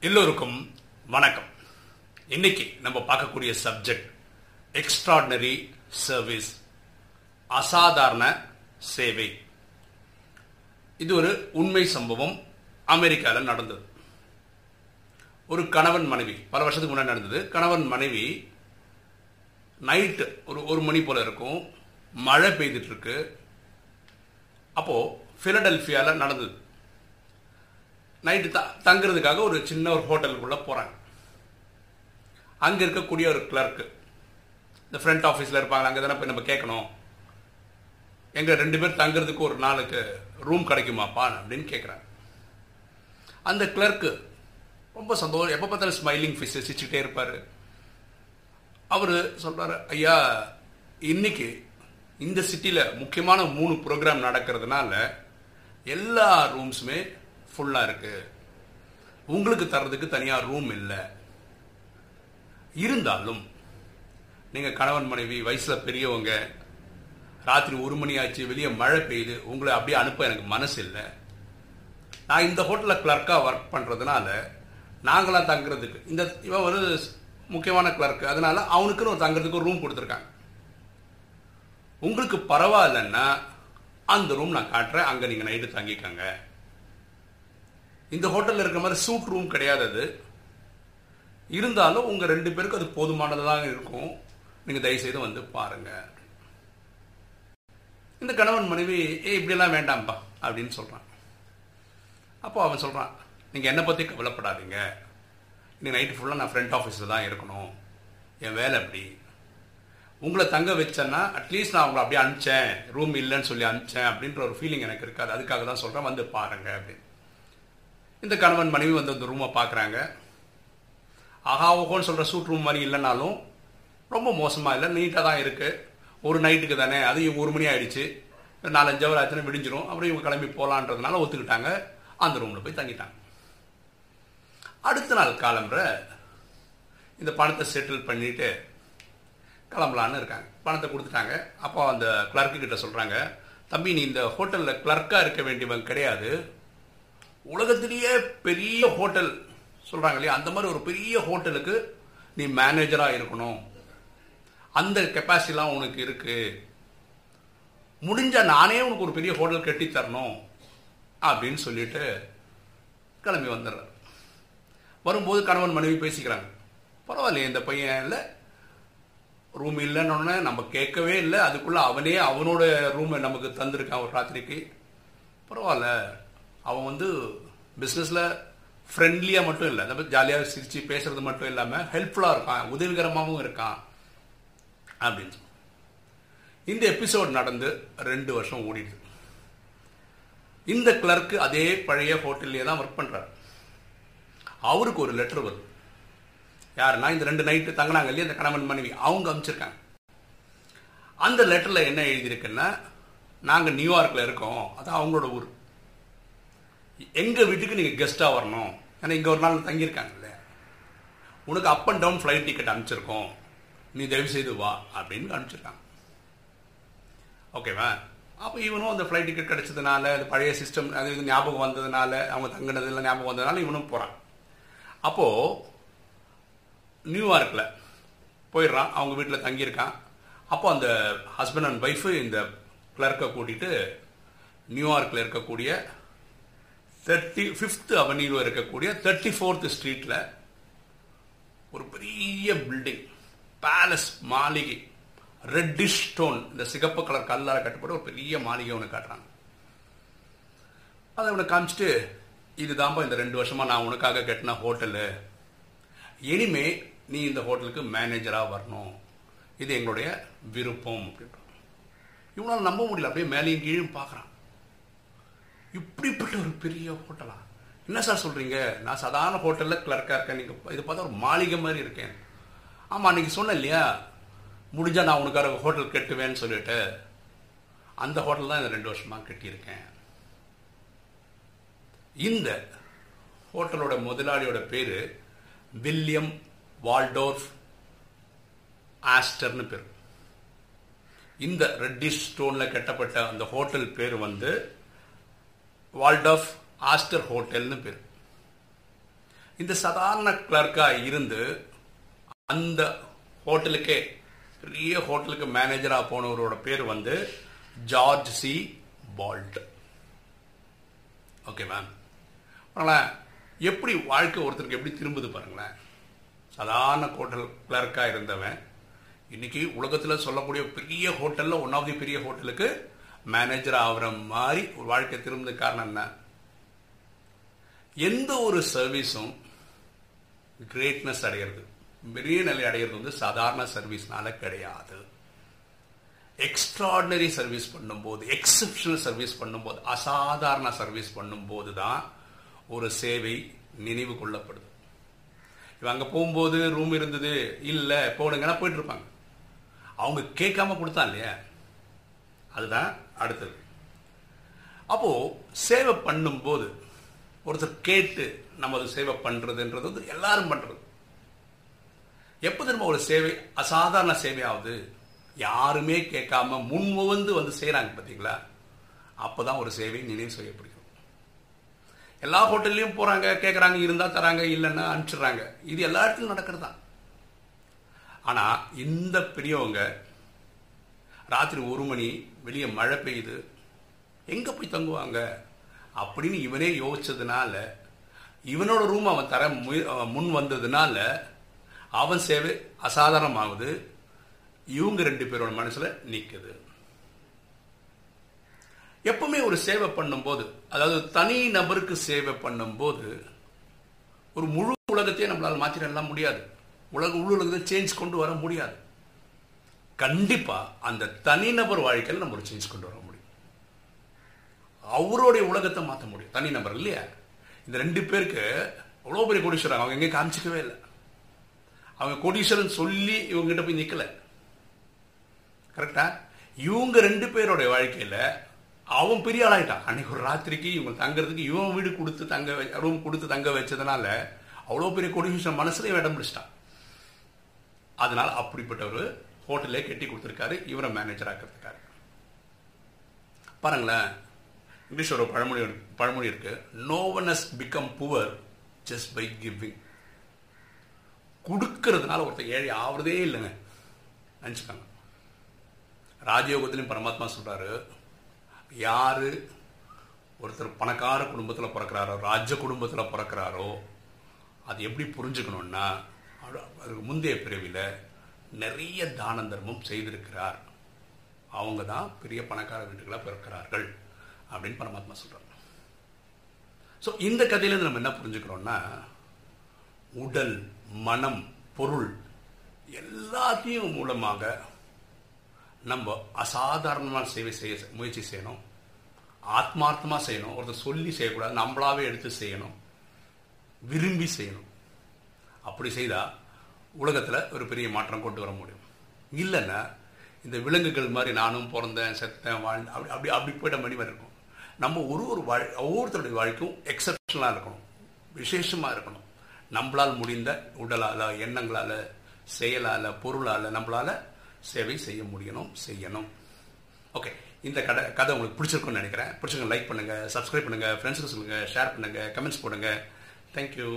எல்லோருக்கும் வணக்கம். இன்னைக்கு நம்ம பார்க்கக்கூடிய சப்ஜெக்ட் எக்ஸ்ட்ராடினரி சர்வீஸ் அசாதாரண சேவை. இது ஒரு உண்மை சம்பவம் அமெரிக்காவில் நடந்தது. ஒரு கணவன் மனைவி பல வருஷத்துக்கு முன்னாடி நடந்தது. கணவன் மனைவி நைட்டு ஒரு ஒரு மணி போல இருக்கும். மழை பெய்துட்டு இருக்கு. அப்போ பிலடெல்பியாவில் நடந்தது. நைட்டு த தங்குறதுக்காக ஒரு சின்ன ஒரு ஹோட்டலுக்குள்ளே போகிறாங்க அங்கே இருக்கக்கூடிய ஒரு கிளர்க்கு இந்த ஃப்ரண்ட் ஆஃபீஸில் இருப்பாங்க அங்கே தானே போய் நம்ம கேட்கணும் எங்கள் ரெண்டு பேர் தங்குறதுக்கு ஒரு நாளுக்கு ரூம் கிடைக்குமாப்பா அப்படின்னு கேட்குறாங்க அந்த கிளர்க்கு ரொம்ப சந்தோஷம் எப்போ பார்த்தாலும் ஸ்மைலிங் ஃபேஸ் சிரிச்சுட்டே இருப்பார். அவர் சொல்கிறார் ஐயா இன்னைக்கு இந்த சிட்டியில் முக்கியமான மூணு ப்ரோக்ராம் நடக்கிறதுனால எல்லா ரூம்ஸுமே ஃபுல்லாக இருக்குது உங்களுக்கு தர்றதுக்கு தனியாக ரூம் இல்லை. இருந்தாலும் நீங்கள் கணவன் மனைவி வயசில் பெரியவங்க ராத்திரி ஒரு மணி ஆச்சு வெளியே மழை பெய்யுது உங்களை அப்படியே அனுப்ப எனக்கு மனசு இல்லை. நான் இந்த ஹோட்டலில் கிளர்க்காக ஒர்க் பண்ணுறதுனால நாங்களாம் தங்குறதுக்கு இந்த இவன் ஒரு முக்கியமான கிளர்க்கு அதனால அவனுக்குன்னு ஒரு தங்குறதுக்கு ஒரு ரூம் கொடுத்துருக்காங்க. உங்களுக்கு பரவாயில்லன்னா அந்த ரூம் நான் காட்டுறேன் அங்கே நீங்கள் நைட்டு தங்கிக்கங்க. இந்த ஹோட்டலில் இருக்கிற மாதிரி சூட் ரூம் கிடையாது அது. இருந்தாலும் உங்கள் ரெண்டு பேருக்கும் அது போதுமானதாக இருக்கும். நீங்கள் தயவுசெய்து வந்து பாருங்கள் இந்த கணவன் மனைவி ஏ இப்படியெல்லாம் வேண்டாம்ப்பா அப்படின்னு சொல்கிறான் அப்போ அவன் சொல்கிறான் நீங்கள் என்னை பற்றி கவலைப்படாதீங்க. இன்னைக்கு நைட்டு ஃபுல்லாக நான் ஃப்ரண்ட் ஆஃபீஸில் தான் இருக்கணும். என் வேலை அப்படி. உங்களை தங்க வச்சேன்னா அட்லீஸ்ட் நான் உங்களை அப்படியே அனுப்பிச்சேன். ரூம் இல்லைன்னு சொல்லி அனுப்பிச்சேன். அப்படின்ற ஒரு ஃபீலிங் எனக்கு இருக்காது. அதுக்காக தான் சொல்கிறேன் வந்து பாருங்கள் அப்படின்னு. இந்த கணவன் மனைவி வந்து அந்த ரூமை பார்க்குறாங்க. ஆஹா ஓகோன்னு சொல்கிற சூட் ரூம் மாதிரி இல்லைனாலும் ரொம்ப மோசமாக இல்லை நீட்டாக தான் இருக்குது ஒரு நைட்டுக்கு தானே அது ஒரு மணி ஆயிடுச்சு. நாலஞ்சு அவர் ஆச்சுன்னா விடிஞ்சிரும். அப்புறம் இவங்க கிளம்பி போகலான்றதுனால ஒத்துக்கிட்டாங்க. அந்த ரூமில் போய் தங்கிட்டாங்க. அடுத்த நாள் காலம்புற இந்த பணத்தை செட்டில் பண்ணிட்டு கிளம்பலான்னு இருக்காங்க. பணத்தை கொடுத்துட்டாங்க. அப்போ அந்த கிளர்க்கு கிட்ட சொல்கிறாங்க தம்பி நீ இந்த ஹோட்டலில் கிளர்க்காக இருக்க வேண்டியவன் கிடையாது. உலகத்திலேயே பெரிய ஹோட்டல் சொல்கிறாங்க இல்லையா? அந்த மாதிரி ஒரு பெரிய ஹோட்டலுக்கு நீ மேனேஜராக இருக்கணும். அந்த கெப்பாசிட்டிலாம் உனக்கு இருக்குது முடிஞ்சால் நானே உனக்கு ஒரு பெரிய ஹோட்டல் கட்டி தரணும் அப்படின்னு சொல்லிட்டு கிளம்பி வந்துடுறார். வரும்போது கணவன் மனைவி பேசிக்கிறாங்க. பரவாயில்லையே இந்த பையன் இல்லை. ரூம் இல்லைன்னு நம்ம கேட்கவே இல்லை. அதுக்குள்ளே அவனே அவனோட ரூமை நமக்கு தந்திருக்கான் ஒரு ராத்திரிக்கு. பரவாயில்ல. அவன் வந்து பிஸ்னஸில் ஃப்ரெண்ட்லியாக மட்டும் இல்லை. நம்ம ஜாலியாக சிரித்து பேசுறது மட்டும் இல்லாமல் ஹெல்ப்ஃபுல்லாக இருக்கான் உதவிகரமாகவும் இருக்கான் அப்படின்னு இந்த எபிசோட் நடந்து ரெண்டு வருஷம் ஓடிடுது. இந்த கிளர்க்கு அதே பழைய ஹோட்டல்லே தான் ஒர்க் பண்ணுறாரு அவருக்கு ஒரு லெட்டர் வருது. யாருன்னா இந்த ரெண்டு நைட்டு தங்கினாங்க இல்லையா இந்த கணவன் மனைவி அவங்க அமைச்சிருக்காங்க. அந்த லெட்டரில் என்ன எழுதியிருக்குன்னா நாங்கள் நியூயார்க்கில் இருக்கோம் அது அவங்களோட ஊர். எங்கள் வீட்டுக்கு நீங்கள் கெஸ்ட்டாக வரணும்? ஏன்னா இங்கே ஒரு நாள் தங்கியிருக்காங்கல்ல. உனக்கு up and down flight ticket அனுப்பிச்சிருக்கோம். நீ தயவு செய்து வா அப்படின்னு அனுப்பிச்சிருக்காங்க. ஓகேவா அப்போ இவனும் அந்த ஃப்ளைட் டிக்கெட் கிடைச்சதுனால அந்த பழைய சிஸ்டம் அது இது ஞாபகம் வந்ததுனால அவங்க தங்கினதுல ஞாபகம் வந்ததுனால இவனும் போகிறான் அப்போது நியூயார்க்கில் போயிடுறான். அவங்க வீட்டில் தங்கியிருக்கான். அப்போ அந்த ஹஸ்பண்ட் அண்ட் ஒய்ஃபு இந்த கிளர்க்கை கூட்டிகிட்டு நியூயார்க்கில் இருக்கக்கூடிய தேர்ட்டி ஃபிஃப்த் அவென்யூவில் இருக்கக்கூடிய தேர்ட்டி ஃபோர்த் ஸ்ட்ரீட்டில் ஒரு பெரிய பில்டிங் பேலஸ் மாளிகை ரெட்டிஷ் ஸ்டோன் இந்த சிகப்பு கலர் கல்லால் கட்டப்பட்ட ஒரு பெரிய மாளிகை ஒன்று காட்டுறாங்க. அதை அவனை காமிச்சிட்டு இதுதான்ப்பா இந்த ரெண்டு வருஷமாக நான் உனக்காக கட்டின ஹோட்டலு. இனிமே நீ இந்த ஹோட்டலுக்கு மேனேஜராக வரணும். இது எங்களுடைய விருப்பம். அப்படின்றான். இவனால் நம்ப முடியல. அப்படியே மேலேயும் கீழும் பார்க்குறான். இப்படிப்பட்ட ஒரு பெரிய ஹோட்டலா? என்ன சார் சொல்கிறீங்க நான் சாதாரண ஹோட்டலில் கிளர்க்காக இருக்கேன். நீங்கள் இது பார்த்தா ஒரு மாளிகை மாதிரி இருக்கேன். ஆமாம் அன்றைக்கி சொன்னேன் இல்லையா? முடிஞ்சால் நான் உனக்கார ஹோட்டல் கட்டுவேன்னு சொல்லிட்டு. அந்த ஹோட்டல் தான் இந்த ரெண்டு வருஷமாக கட்டியிருக்கேன். இந்த ஹோட்டலோட முதலாளியோட பேர் வில்லியம் வால்டோர்ஃப் ஆஸ்டர்னு பேர். இந்த ரெட்டிஷ் ஸ்டோனில் கட்டப்பட்ட அந்த ஹோட்டல் பேர் வந்து வால்டாஃப் ஆஸ்டர் ஹோட்டல்னு பேர். இந்த சாதாரண கிளர்க்காக இருந்து அந்த ஹோட்டலுக்கே பெரிய ஹோட்டலுக்கு மேனேஜராக போனவரோட பேர் வந்து George C Boldt okay ma'am பாருங்களேன் எப்படி வாழ்க்கை ஒருத்தருக்கு எப்படி திரும்புது பாருங்களேன். சாதாரண ஹோட்டல் கிளர்க்காக இருந்தவன் இன்னைக்கு உலகத்தில் சொல்லக்கூடிய பெரிய ஹோட்டலில் ஒன்றாவது பெரிய ஹோட்டலுக்கு மேனேஜர் ஆகிற மாதிரி ஒரு வாழ்க்கை திரும்ப காரணம் என்ன? எந்த ஒரு சர்வீஸும் கிரேட்னஸ் அடையிறது. பெரிய நிலை அடையிறது வந்து சாதாரண சர்வீஸ்னால கிடையாது. எக்ஸ்ட்ராடினரி சர்வீஸ் பண்ணும்போது எக்ஸப்ஷனல் சர்வீஸ் பண்ணும்போது அசாதாரண சர்வீஸ் பண்ணும்போது தான் ஒரு சேவை நினைவு கொள்ளப்படுது. இவன் அங்கே போகும்போது ரூம் இருந்தது இல்லை போடுங்கன்னா போயிட்டு இருப்பாங்க. அவங்க கேட்காம கொடுத்தா இல்லையா? அதுதான் அடுத்தது. அப்போ சேவை பண்ணும்போது ஒருத்தர் கேட்டு நம்ம அது சேவை பண்றதுன்றது வந்து எல்லாரும் பண்றது. எப்போ திரும்ப ஒரு சேவை அசாதாரண சேவையாவது யாருமே கேட்காம முன்முவந்து வந்து செய்கிறாங்க பார்த்தீங்களா அப்போதான் ஒரு சேவை நினைவு செய்யப்படுகிறது எல்லா ஹோட்டல்லையும் போகிறாங்க கேட்குறாங்க இருந்தால் தராங்க இல்லைன்னா அனுப்பிச்சிடுறாங்க. இது எல்லா இடத்துலையும் நடக்கிறது தான் ஆனால் இந்த பெரியவங்க ராத்திரி ஒரு மணி வெளியே மழை பெய்யுது. எங்கே போய் தங்குவாங்க? அப்படின்னு இவனே யோசிச்சதுனால இவனோட ரூம் அவன் தர முன் வந்ததுனால அவன் சேவை அசாதாரணமாகுது. இவங்க ரெண்டு பேரோட மனசுல நிற்குது எப்பவுமே ஒரு சேவை பண்ணும்போது அதாவது தனி நபருக்கு சேவை பண்ணும்போது ஒரு முழு உலகத்தையே நம்மளால் மாற்றிடலாம் முடியாது. உலக உள்ள உலகத்தை சேஞ்ச் கொண்டு வர முடியாது. கண்டிப்பா அந்த தனிநபர் வாழ்க்கையில் நம்ம ஒரு சேஞ்ச் கொண்டு வர முடியும். அவருடைய உலகத்தை மாற்ற முடியும். தனிநபர் இல்லையா? இந்த ரெண்டு பேருக்கு அவ்வளோ பெரிய கோடீஸ்வரன் அவங்க எங்கேயும் காமிச்சிக்கவே இல்லை. அவங்க கோடீஸ்வரன் சொல்லி இவங்ககிட்ட போய் நிற்கலை கரெக்டா இவங்க ரெண்டு பேருடைய வாழ்க்கையில் அவன் பெரிய ஆளாயிட்டான். அன்னைக்கு ஒரு ராத்திரிக்கு இவங்க தங்குறதுக்கு இவன் வீடு கொடுத்து தங்க ரூம் கொடுத்து தங்க வச்சதுனால அவ்வளோ பெரிய கோடீஸ்வரன் மனசுல இடம் பிடிச்சிட்டான். அதனால அப்படிப்பட்ட ஒரு ஹோட்டலே கட்டி கொடுத்துருக்காரு இவரை மேனேஜர் ஆக்கிறதுக்காரு பாருங்களேன் இங்கிலீஷ் ஒரு பழமொழி பழமொழி இருக்கு. No one has become poor just by giving கொடுக்கறதுனால ஒருத்தர் ஏழை ஆவறதே இல்லைங்க. நினச்சிக்காங்க. ராஜயோகத்திலையும் பரமாத்மா சொல்கிறாரு யாரு ஒருத்தர் பணக்கார குடும்பத்தில் பிறக்கிறாரோ ராஜ குடும்பத்தில் பிறக்கிறாரோ அது எப்படி புரிஞ்சுக்கணுன்னா அதுக்கு முந்தைய பிறவியில் நிறைய தான தர்மம் செய்திருக்கிறார். அவங்க தான் பெரிய பணக்கார வீட்டுகளை பிறக்கிறார்கள் அப்படின்னு பரமாத்மா சொல்றாங்க ஸோ இந்த கதையிலேருந்து நம்ம என்ன புரிஞ்சுக்கிறோம்னா உடல் மனம் பொருள் எல்லாத்தையும் மூலமாக நம்ம அசாதாரணமான சேவை செய்ய முயற்சி செய்யணும். ஆத்மார்த்தமாக செய்யணும். ஒருத்தர் சொல்லி செய்யக்கூடாது. நம்மளாவே எடுத்து செய்யணும். விரும்பி செய்யணும். அப்படி செய்தால் உலகத்தில் ஒரு பெரிய மாற்றம் கொண்டு வர முடியும். இல்லைன்னா இந்த விலங்குகள் மாதிரி நானும் பிறந்தேன் செத்தேன் வாழ்ந்தேன் அப்படி அப்படி அப்படி போயிட்ட மணி மாதிரி இருக்கும். நம்ம ஒரு ஒரு வாழ் ஒவ்வொருத்தருடைய வாழ்க்கையும் எக்ஸப்ஷனலாக இருக்கணும். விசேஷமாக இருக்கணும். நம்மளால் முடிந்த உடலால் எண்ணங்களால் செயலால் பொருளால் நம்மளால் சேவை செய்ய முடியணும் செய்யணும். ஓகே இந்த கதை கதை உங்களுக்கு பிடிச்சிருக்கும்னு நினைக்கிறேன். பிடிச்சிருக்க லைக் பண்ணுங்கள் சப்ஸ்கிரைப் பண்ணுங்கள் ஃப்ரெண்ட்ஸுக்கு சொல்லுங்கள் ஷேர் பண்ணுங்கள் கமெண்ட்ஸ் போடுங்க. தேங்க்யூ